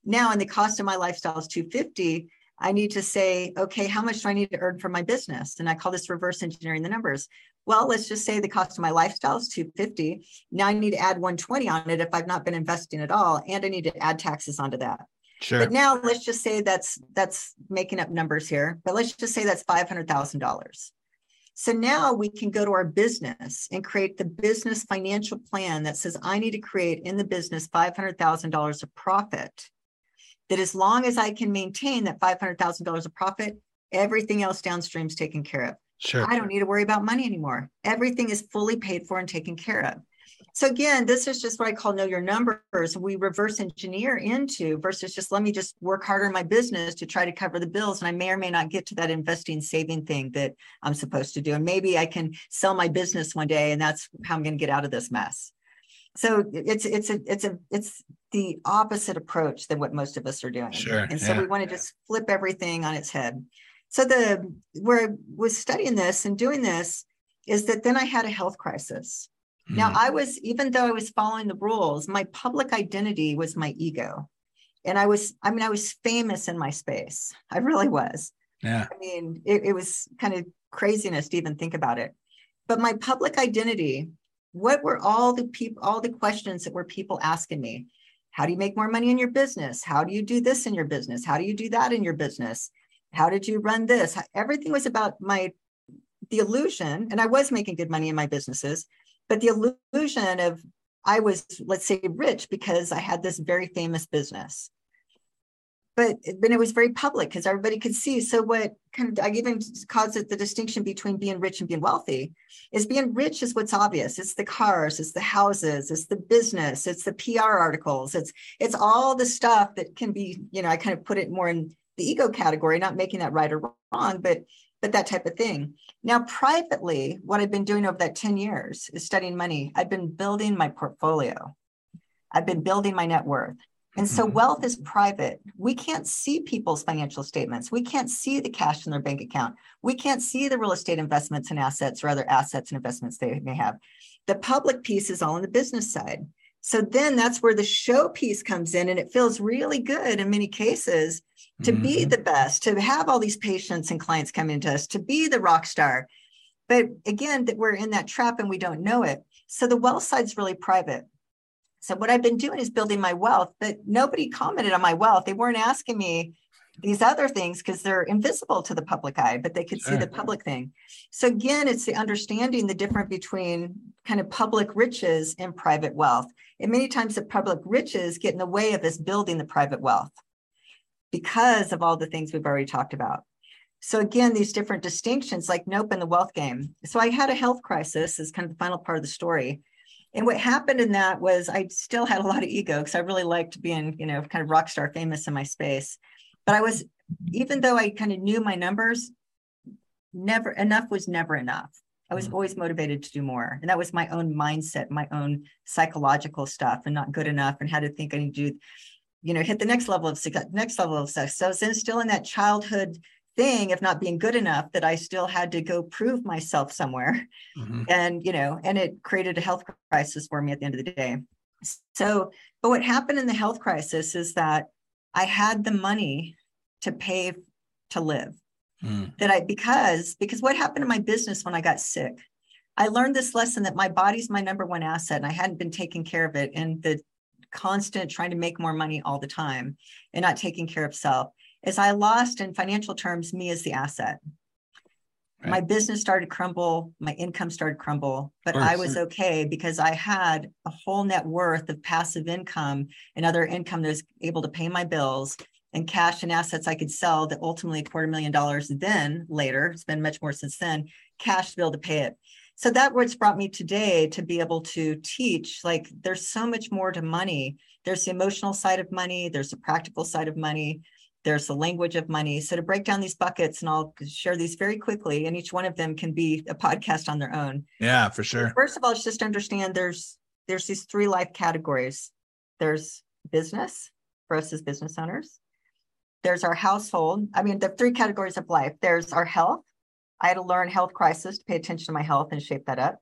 now and the cost of my lifestyle is 250 I need to say, okay, how much do I need to earn for my business? And I call this reverse engineering the numbers. Well, let's just say the cost of my lifestyle is 250. Now I need to add 120 on it if I've not been investing at all, and I need to add taxes onto that. Sure. But now let's just say that's that's making up numbers here, but let's just say that's five hundred thousand dollars. So now we can go to our business and create the business financial plan that says I need to create in the business five hundred thousand dollars of profit. That as long as I can maintain that five hundred thousand dollars of profit, everything else downstream is taken care of. Sure. I don't need to worry about money anymore. Everything is fully paid for and taken care of. So again, this is just what I call know your numbers. We reverse engineer into versus just let me just work harder in my business to try to cover the bills. And I may or may not get to that investing saving thing that I'm supposed to do. And maybe I can sell my business one day and that's how I'm going to get out of this mess. So it's it's a it's a it's the opposite approach than what most of us are doing. Sure. And so yeah. we want to just flip everything on its head. So the where I was studying this and doing this is that then I had a health crisis. Now, Mm. I was, even though I was following the rules, my public identity was my ego. And I was, I mean, I was famous in my space. I really was. yeah. I mean, it, it was kind of craziness to even think about it. But my public identity, what were all the people, all the questions that were people asking me? How do you make more money in your business? How do you do this in your business? How do you do that in your business? How did you run this? Everything was about my the illusion, and I was making good money in my businesses, but the illusion of I was, let's say, rich because I had this very famous business. But then it was very public because everybody could see. So what kind of I even calls it the distinction between being rich and being wealthy is being rich is what's obvious. It's the cars, it's the houses, it's the business, it's the PR articles, it's it's all the stuff that can be, you know, I kind of put it more in the ego category, not making that right or wrong, but but that type of thing. Now, privately, what I've been doing over that 10 years is studying money. I've been building my portfolio. I've been building my net worth. And so Mhm. wealth is private. We can't see people's financial statements. We can't see the cash in their bank account. We can't see the real estate investments and assets or other assets and investments they may have. The public piece is all on the business side. So then that's where the show piece comes in, and it feels really good in many cases to be Mhm. the best, to have all these patients and clients come into us, to be the rock star. But again, that we're in that trap and we don't know it. So the wealth side's really private. So what I've been doing is building my wealth, but nobody commented on my wealth. They weren't asking me these other things because they're invisible to the public eye, but they could see the public thing. So again, it's the understanding the difference between kind of public riches and private wealth. And many times the public riches get in the way of us building the private wealth because of all the things we've already talked about. So again, these different distinctions, like nope in the wealth game. So I had a health crisis is kind of the final part of the story. And what happened in that was I still had a lot of ego because I really liked being, you know, kind of rock star famous in my space. But I was, even though I kind of knew my numbers, never enough was never enough. I was Mhm. always motivated to do more. And that was my own mindset, my own psychological stuff, and not good enough, and how to think I need to do, you know, hit the next level of success, next level of success. So I was in- still in that childhood thing of not being good enough that I still had to go prove myself somewhere Mhm. and you know and it created a health crisis for me at the end of the day so but what happened in the health crisis is that i had the money to pay to live Mm. that i because because what happened in my business when i got sick? I learned this lesson that my body's my number one asset and i hadn't been taking care of it and the constant trying to make more money all the time and not taking care of self is i lost in financial terms me as the asset. My business started to crumble my income started to crumble but i was okay because i had a whole net worth of passive income and other income that was able to pay my bills and cash and assets i could sell that ultimately a quarter million dollars then later it's been much more since then cash to be able to pay it so that what's brought me today to be able to teach like there's so much more to money there's the emotional side of money there's the practical side of money there's the language of money. So to break down these buckets, and I'll share these very quickly, and each one of them can be a podcast on their own. Yeah, for sure. First of all, it's just to understand there's there's these three life categories. There's business for us as business owners. There's our household. I mean, the three categories of life. There's our health. I had to learn health crisis to pay attention to my health and shape that up.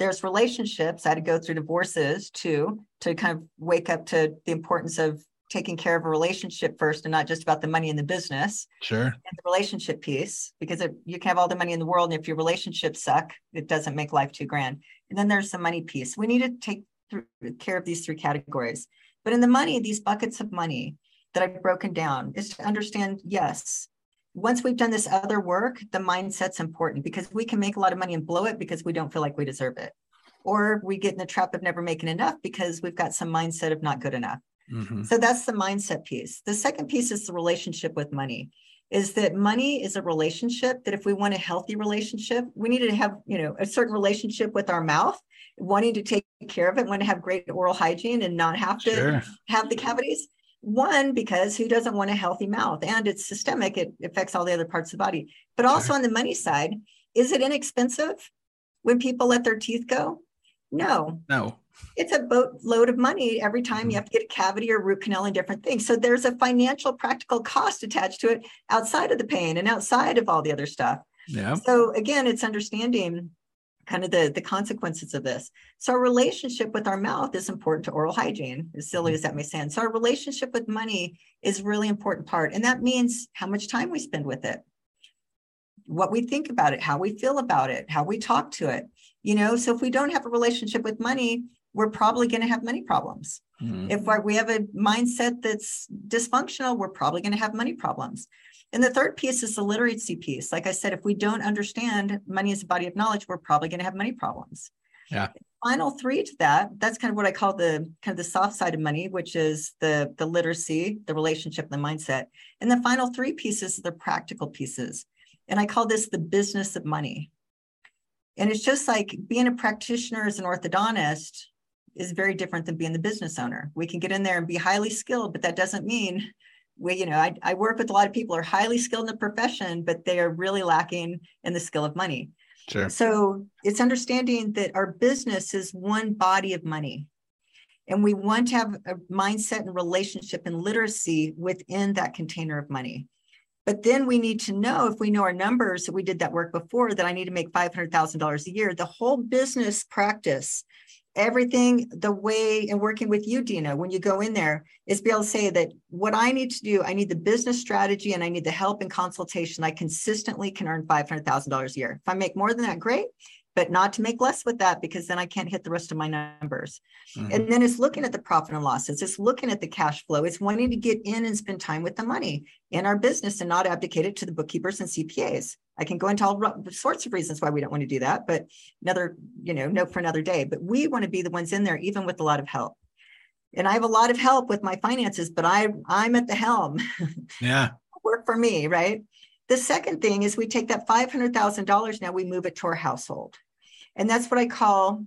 There's relationships. I had to go through divorces too to kind of wake up to the importance of taking care of a relationship first and not just about the money in the business Sure. and the relationship piece because you can have all the money in the world and if your relationships suck it doesn't make life too grand and then there's the money piece we need to take care of these three categories but in the money these buckets of money that i've broken down is to understand yes once we've done this other work the mindset's important because we can make a lot of money and blow it because we don't feel like we deserve it or we get in the trap of never making enough because we've got some mindset of not good enough Mhm. so that's the mindset piece. The second piece is the relationship with money. is that money is a relationship that if we want a healthy relationship, we need to have, you know, a certain relationship with our mouth, wanting to take care of it, want to have great oral hygiene and not have to sure. have the cavities. One, because who doesn't want a healthy mouth? And it's systemic, it affects all the other parts of the body. But also on the money side, is it inexpensive when people let their teeth go? No. No it's a boatload of money every time you mm-hmm. have to get a cavity or root canal and different things. So there's a financial, practical cost attached to it outside of the pain and outside of all the other stuff. Yeah. So again, it's understanding kind of the, the consequences of this. So our relationship with our mouth is important to oral hygiene, as silly mm-hmm. as that may sound. So our relationship with money is really important part. And that means how much time we spend with it, what we think about it, how we feel about it, how we talk to it. You know, so if we don't have a relationship with money, we're probably going to have money problems. Mm-hmm. If we have a mindset that's dysfunctional, we're probably going to have money problems. And the third piece is the literacy piece. Like I said, if we don't understand money as a body of knowledge, we're probably going to have money problems. Yeah. Final three to that, that's kind of what I call the kind of the soft side of money, which is the the literacy, the relationship, the mindset. And the final three pieces are the practical pieces. And I call this the business of money. And it's just like being a practitioner as an orthodontist is very different than being the business owner. We can get in there and be highly skilled, but that doesn't mean we, you know, I, I work with a lot of people who are highly skilled in the profession, but they are really lacking in the skill of money. Sure. So it's understanding that our business is one body of money. And we want to have a mindset and relationship and literacy within that container of money. But then we need to know if we know our numbers, that we did that work before, that I need to make $500,000 a year. The whole business practice everything the way and working with you Dino when you go in there is be able to say that what i need to do i need the business strategy and i need the help and consultation. I consistently can earn $500000 a year. If i make more than that great but not to make less with that because then I can't hit the rest of my numbers. Mm-hmm. And then it's looking at the profit and losses, it's looking at the cash flow, it's wanting to get in and spend time with the money in our business and not abdicate it to the bookkeepers and CPAs. I can go into all sorts of reasons why we don't want to do that, but another, you know, note for another day. But we want to be the ones in there, even with a lot of help. And I have a lot of help with my finances, but I I'm at the helm. Yeah. Work for me, right? The second thing is we take that $500,000 now, we move it to our household. And that's what I call,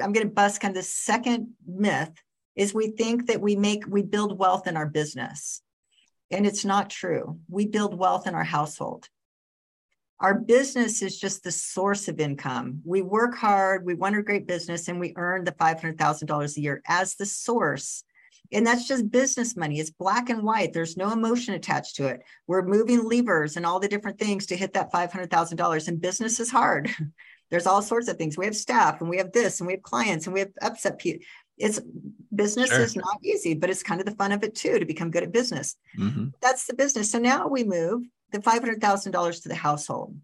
I'm going to bust kind of the second myth is we think that we make, we build wealth in our business. And it's not true. We build wealth in our household. Our business is just the source of income. We work hard, we run a great business, and we earn the $500,000 a year as the source and that's just business money. It's black and white. There's no emotion attached to it. We're moving levers and all the different things to hit that $500,000. And business is hard. There's all sorts of things. We have staff and we have this and we have clients and we have upset people. It's business sure. is not easy, but it's kind of the fun of it too to become good at business. Mm-hmm. That's the business. So now we move the $500,000 to the household.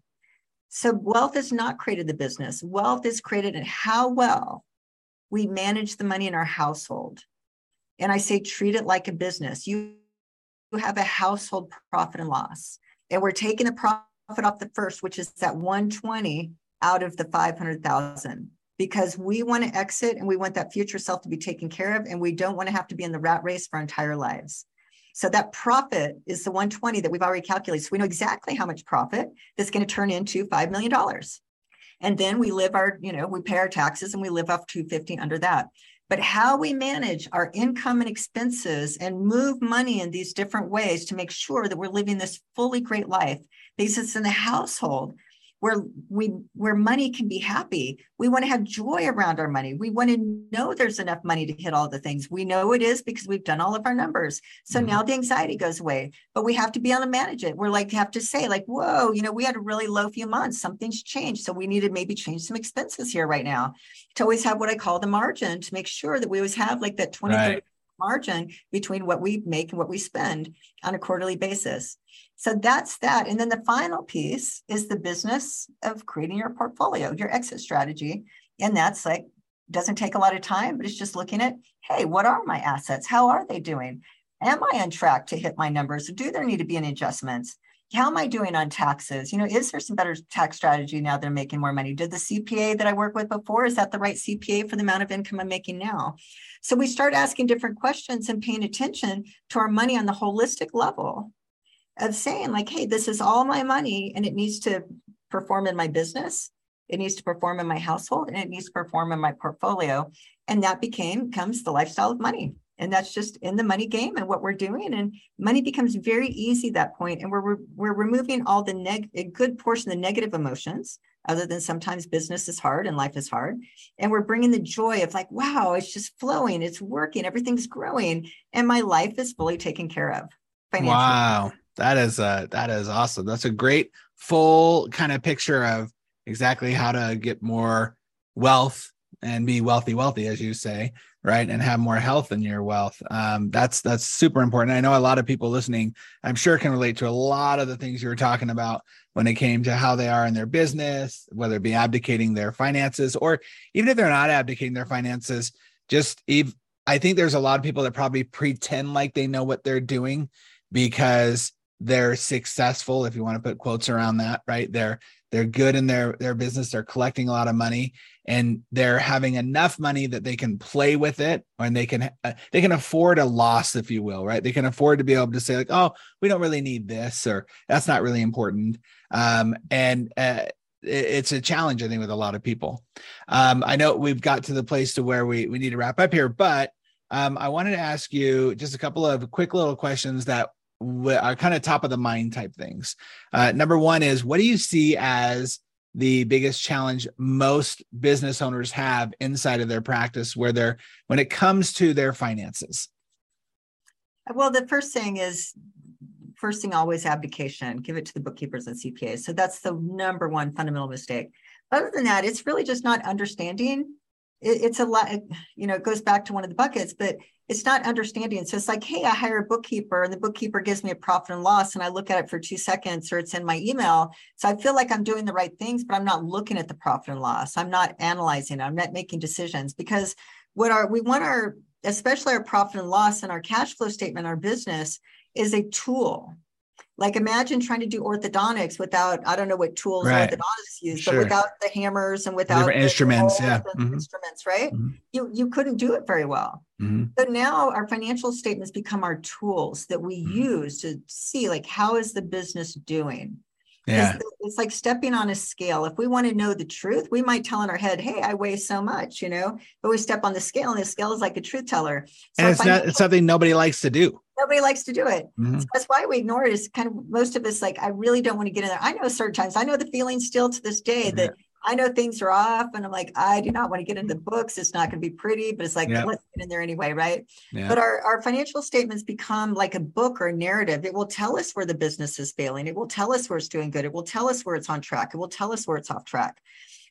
So wealth is not created the business. Wealth is created in how well we manage the money in our household. And I say, treat it like a business. You have a household profit and loss. And we're taking the profit off the first, which is that 120 out of the 500,000 because we want to exit and we want that future self to be taken care of. And we don't want to have to be in the rat race for our entire lives. So that profit is the 120 that we've already calculated. So we know exactly how much profit that's going to turn into $5 million. And then we live our, you know, we pay our taxes and we live off 250 under that but how we manage our income and expenses and move money in these different ways to make sure that we're living this fully great life because it's in the household where we where money can be happy. We want to have joy around our money. We want to know there's enough money to hit all the things. We know it is because we've done all of our numbers. So mm-hmm. now the anxiety goes away but we have to be able to manage it. We're like have to say like whoa you know we had a really low few months. Something's changed. So we need to maybe change some expenses here right now to always have what i call the margin to make sure that we always have like that 20 right. margin between what we make and what we spend on a quarterly basis so that's that. And then the final piece is the business of creating your portfolio, your exit strategy. And that's like, doesn't take a lot of time, but it's just looking at, hey, what are my assets? How are they doing? Am I on track to hit my numbers? Do there need to be any adjustments? How am I doing on taxes? You know, is there some better tax strategy now that I'm making more money? Did the CPA that I worked with before, is that the right CPA for the amount of income I'm making now? So we start asking different questions and paying attention to our money on the holistic level of saying like, hey, this is all my money and it needs to perform in my business. It needs to perform in my household and it needs to perform in my portfolio. And that became comes the lifestyle of money. And that's just in the money game and what we're doing. And money becomes very easy that. And we're we're removing all the neg a good portion of the negative emotions, other than sometimes business is hard and life is hard. And we're bringing the joy of like, wow, it's just flowing, it's working, everything's growing, and my life is fully taken care of. Wow, that is uh that is awesome. That's a great full kind of picture of exactly how to get more wealth and be Wealthy Wellthy as you say right? And have more health in your wealth. Um, that's that's super important. I know a lot of people listening i'm sure can relate to a lot of the things you were talking about when it came to how they are in their business whether it be abdicating their finances or even if they're not abdicating their finances just if i think there's a lot of people that probably pretend like they know what they're doing because they're successful if you want to put quotes around that right? They're they're good in their their business they're collecting a lot of money and they're having enough money that they can play with it and they can uh, they can afford a loss if you will right? They can afford to be able to say like oh we don't really need this or that's not really important. Um, and uh, it's a challenge i think with a lot of people. Um, i know we've got to the place to where we we need to wrap up here but um, i wanted to ask you just a couple of quick little questions that are kind of top of the mind type things. Uh, number one is what do you see as the biggest challenge most business owners have inside of their practice where they're when it comes to their finances? Well, the first thing is first thing always abdication, give it to the bookkeepers and CPAs. So that's the number one fundamental mistake. Other than that, it's really just not understanding. It, it's a lot, you know, it goes back to one of the buckets, but it's not understanding. So it's like, hey, I hire a bookkeeper and the bookkeeper gives me a profit and loss and I look at it for two seconds or it's in my email. So I feel like I'm doing the right things, but I'm not looking at the profit and loss. I'm not analyzing it. I'm not making decisions because what our we want our especially our profit and loss and our cash flow statement, our business is a tool like imagine trying to do orthodontics without I don't know what tools right. orthodontists use, sure. but without the hammers and without the instruments, yeah, mm-hmm. instruments, right? Mm-hmm. You you couldn't do it very well. Mm-hmm. So now our financial statements become our tools that we mm-hmm. use to see like how is the business doing. Yeah. It's like stepping on a scale. If we want to know the truth, we might tell in our head, "Hey, I weigh so much," you know. But we step on the scale, and the scale is like a truth teller. So and it's not it's something nobody likes to do nobody likes to do it. Mm-hmm. So that's why we ignore it. Is kind of most of us like, I really don't want to get in there. I know certain times, I know the feeling still to this day that I know things are off, and I'm like, I do not want to get into the books. It's not going to be pretty, but it's like yeah. let's get in there anyway, right? Yeah. But our our financial statements become like a book or a narrative. It will tell us where the business is failing. It will tell us where it's doing good. It will tell us where it's on track. It will tell us where it's off track.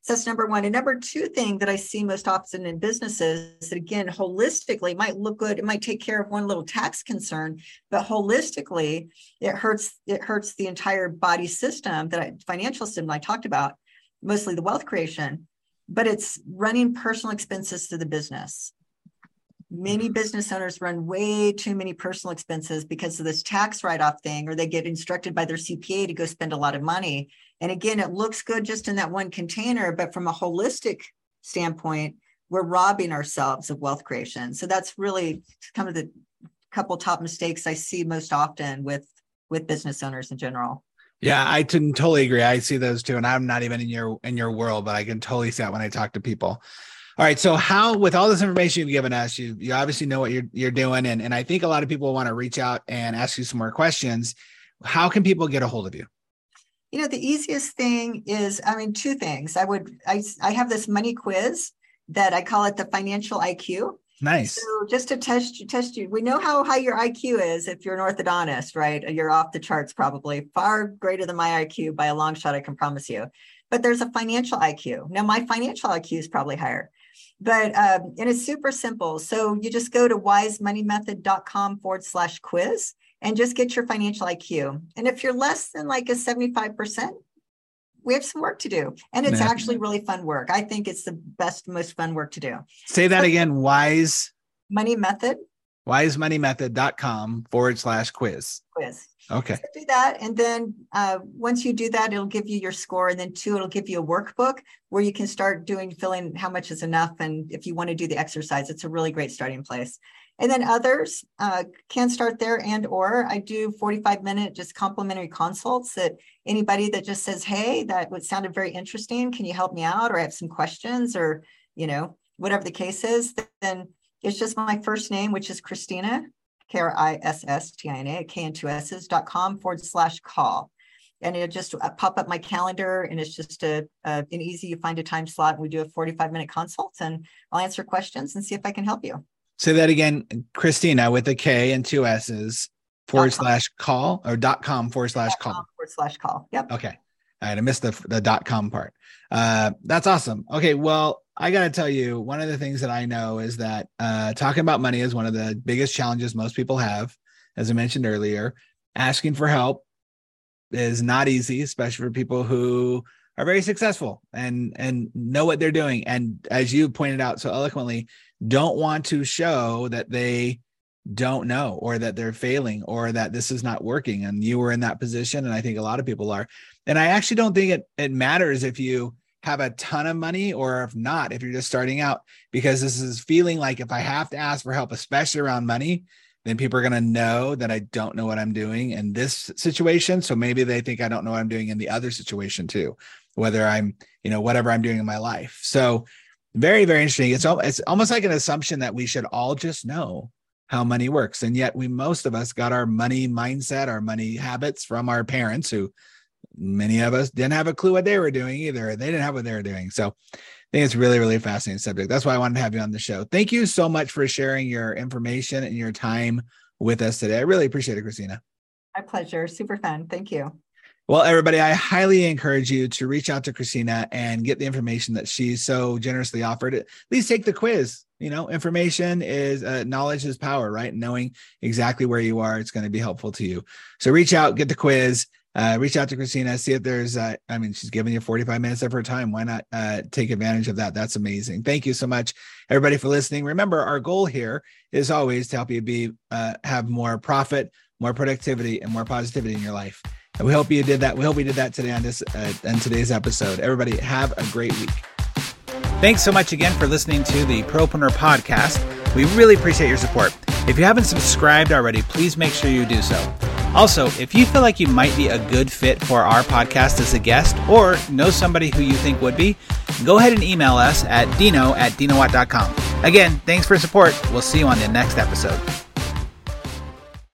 That's number one. And number two thing that I see most often in businesses that again, holistically might look good. It might take care of one little tax concern, but holistically, it hurts, it hurts the entire body system that I financial system I talked about, mostly the wealth creation, but it's running personal expenses to the business. Many mm-hmm. business owners run way too many personal expenses because of this tax write off thing, or they get instructed by their CPA to go spend a lot of money. And again, it looks good just in that one container, but from a holistic standpoint, we're robbing ourselves of wealth creation. So that's really kind of the couple top mistakes I see most often with with business owners in general. Yeah, I can totally agree. I see those too, and I'm not even in your in your world, but I can totally see that when I talk to people. All right. So how with all this information you've given us, you you obviously know what you're you're doing. And, and I think a lot of people want to reach out and ask you some more questions. How can people get a hold of you? You know, the easiest thing is, I mean, two things. I would I I have this money quiz that I call it the financial IQ. Nice. So just to test you, test you, we know how high your IQ is if you're an orthodontist, right? You're off the charts probably, far greater than my IQ by a long shot, I can promise you. But there's a financial IQ. Now, my financial IQ is probably higher. But um, and it's super simple. So you just go to wisemoneymethod.com forward slash quiz and just get your financial IQ. And if you're less than like a 75%, we have some work to do. And it's actually really fun work. I think it's the best, most fun work to do. Say that again, wise money method. Wisemoneymethod.com forward slash quiz. Quiz. Okay. So do that. And then uh, once you do that, it'll give you your score. And then two, it'll give you a workbook where you can start doing filling how much is enough. And if you want to do the exercise, it's a really great starting place. and then others uh, can start there and or i do 45 minute just complimentary consults that anybody that just says hey that would sounded very interesting can you help me out or i have some questions or you know whatever the case is then it's just my first name which is Krisstina k-r-i-s-s-t-i-n-a k-n-2-s's dot com forward slash call and it'll just uh, pop up my calendar and it's just a, a, an easy you find a time slot and we do a 45 minute consult and i'll answer questions and see if i can help you Say that again, Krisstina, with a K and two S's forward slash call or dot com forward slash call. Forward slash call. Yep. Okay. I missed the, the dot com part. Uh, that's awesome. Okay. Well, I got to tell you, one of the things that I know is that uh, talking about money is one of the biggest challenges most people have. As I mentioned earlier, asking for help is not easy, especially for people who are very successful and and know what they're doing and as you pointed out so eloquently don't want to show that they don't know or that they're failing or that this is not working and you were in that position and i think a lot of people are. And i actually don't think it it matters if you have a ton of money or if not if you're just starting out because this is feeling like if i have to ask for help especially around money then people are going to know that i don't know what i'm doing in this situation. So maybe they think i don't know what i'm doing in the other situation too whether i'm you know whatever i'm doing in my life. So very, very interesting. It's it's almost like an assumption that we should all just know how money works, and yet we most of us got our money mindset, our money habits from our parents, who many of us didn't have a clue what they were doing either. They didn't have what they were doing. So I think it's really, really fascinating subject. That's why I wanted to have you on the show. Thank you so much for sharing your information and your time with us today. I really appreciate it, Krisstina. My pleasure. Super fun. Thank you. Well, everybody, I highly encourage you to reach out to Krisstina and get the information that she so generously offered. At least take the quiz. You know, information is uh, knowledge is power, right? Knowing exactly where you are, it's going to be helpful to you. So reach out, get the quiz, uh, reach out to Krisstina, see if there's, uh, I mean, she's giving you 45 minutes of her time. Why not uh, take advantage of that? That's amazing. Thank you so much, everybody, for listening. Remember, our goal here is always to help you be, uh, have more profit, more productivity, and more positivity in your life. And we hope you did that. We hope we did that today on this uh, on today's episode. Everybody, have a great week. Thanks so much again for listening to the Propreneur podcast. We really appreciate your support. If you haven't subscribed already, please make sure you do so. Also, if you feel like you might be a good fit for our podcast as a guest or know somebody who you think would be, go ahead and email us at dino at dinowatt.com. Again, thanks for support. We'll see you on the next episode.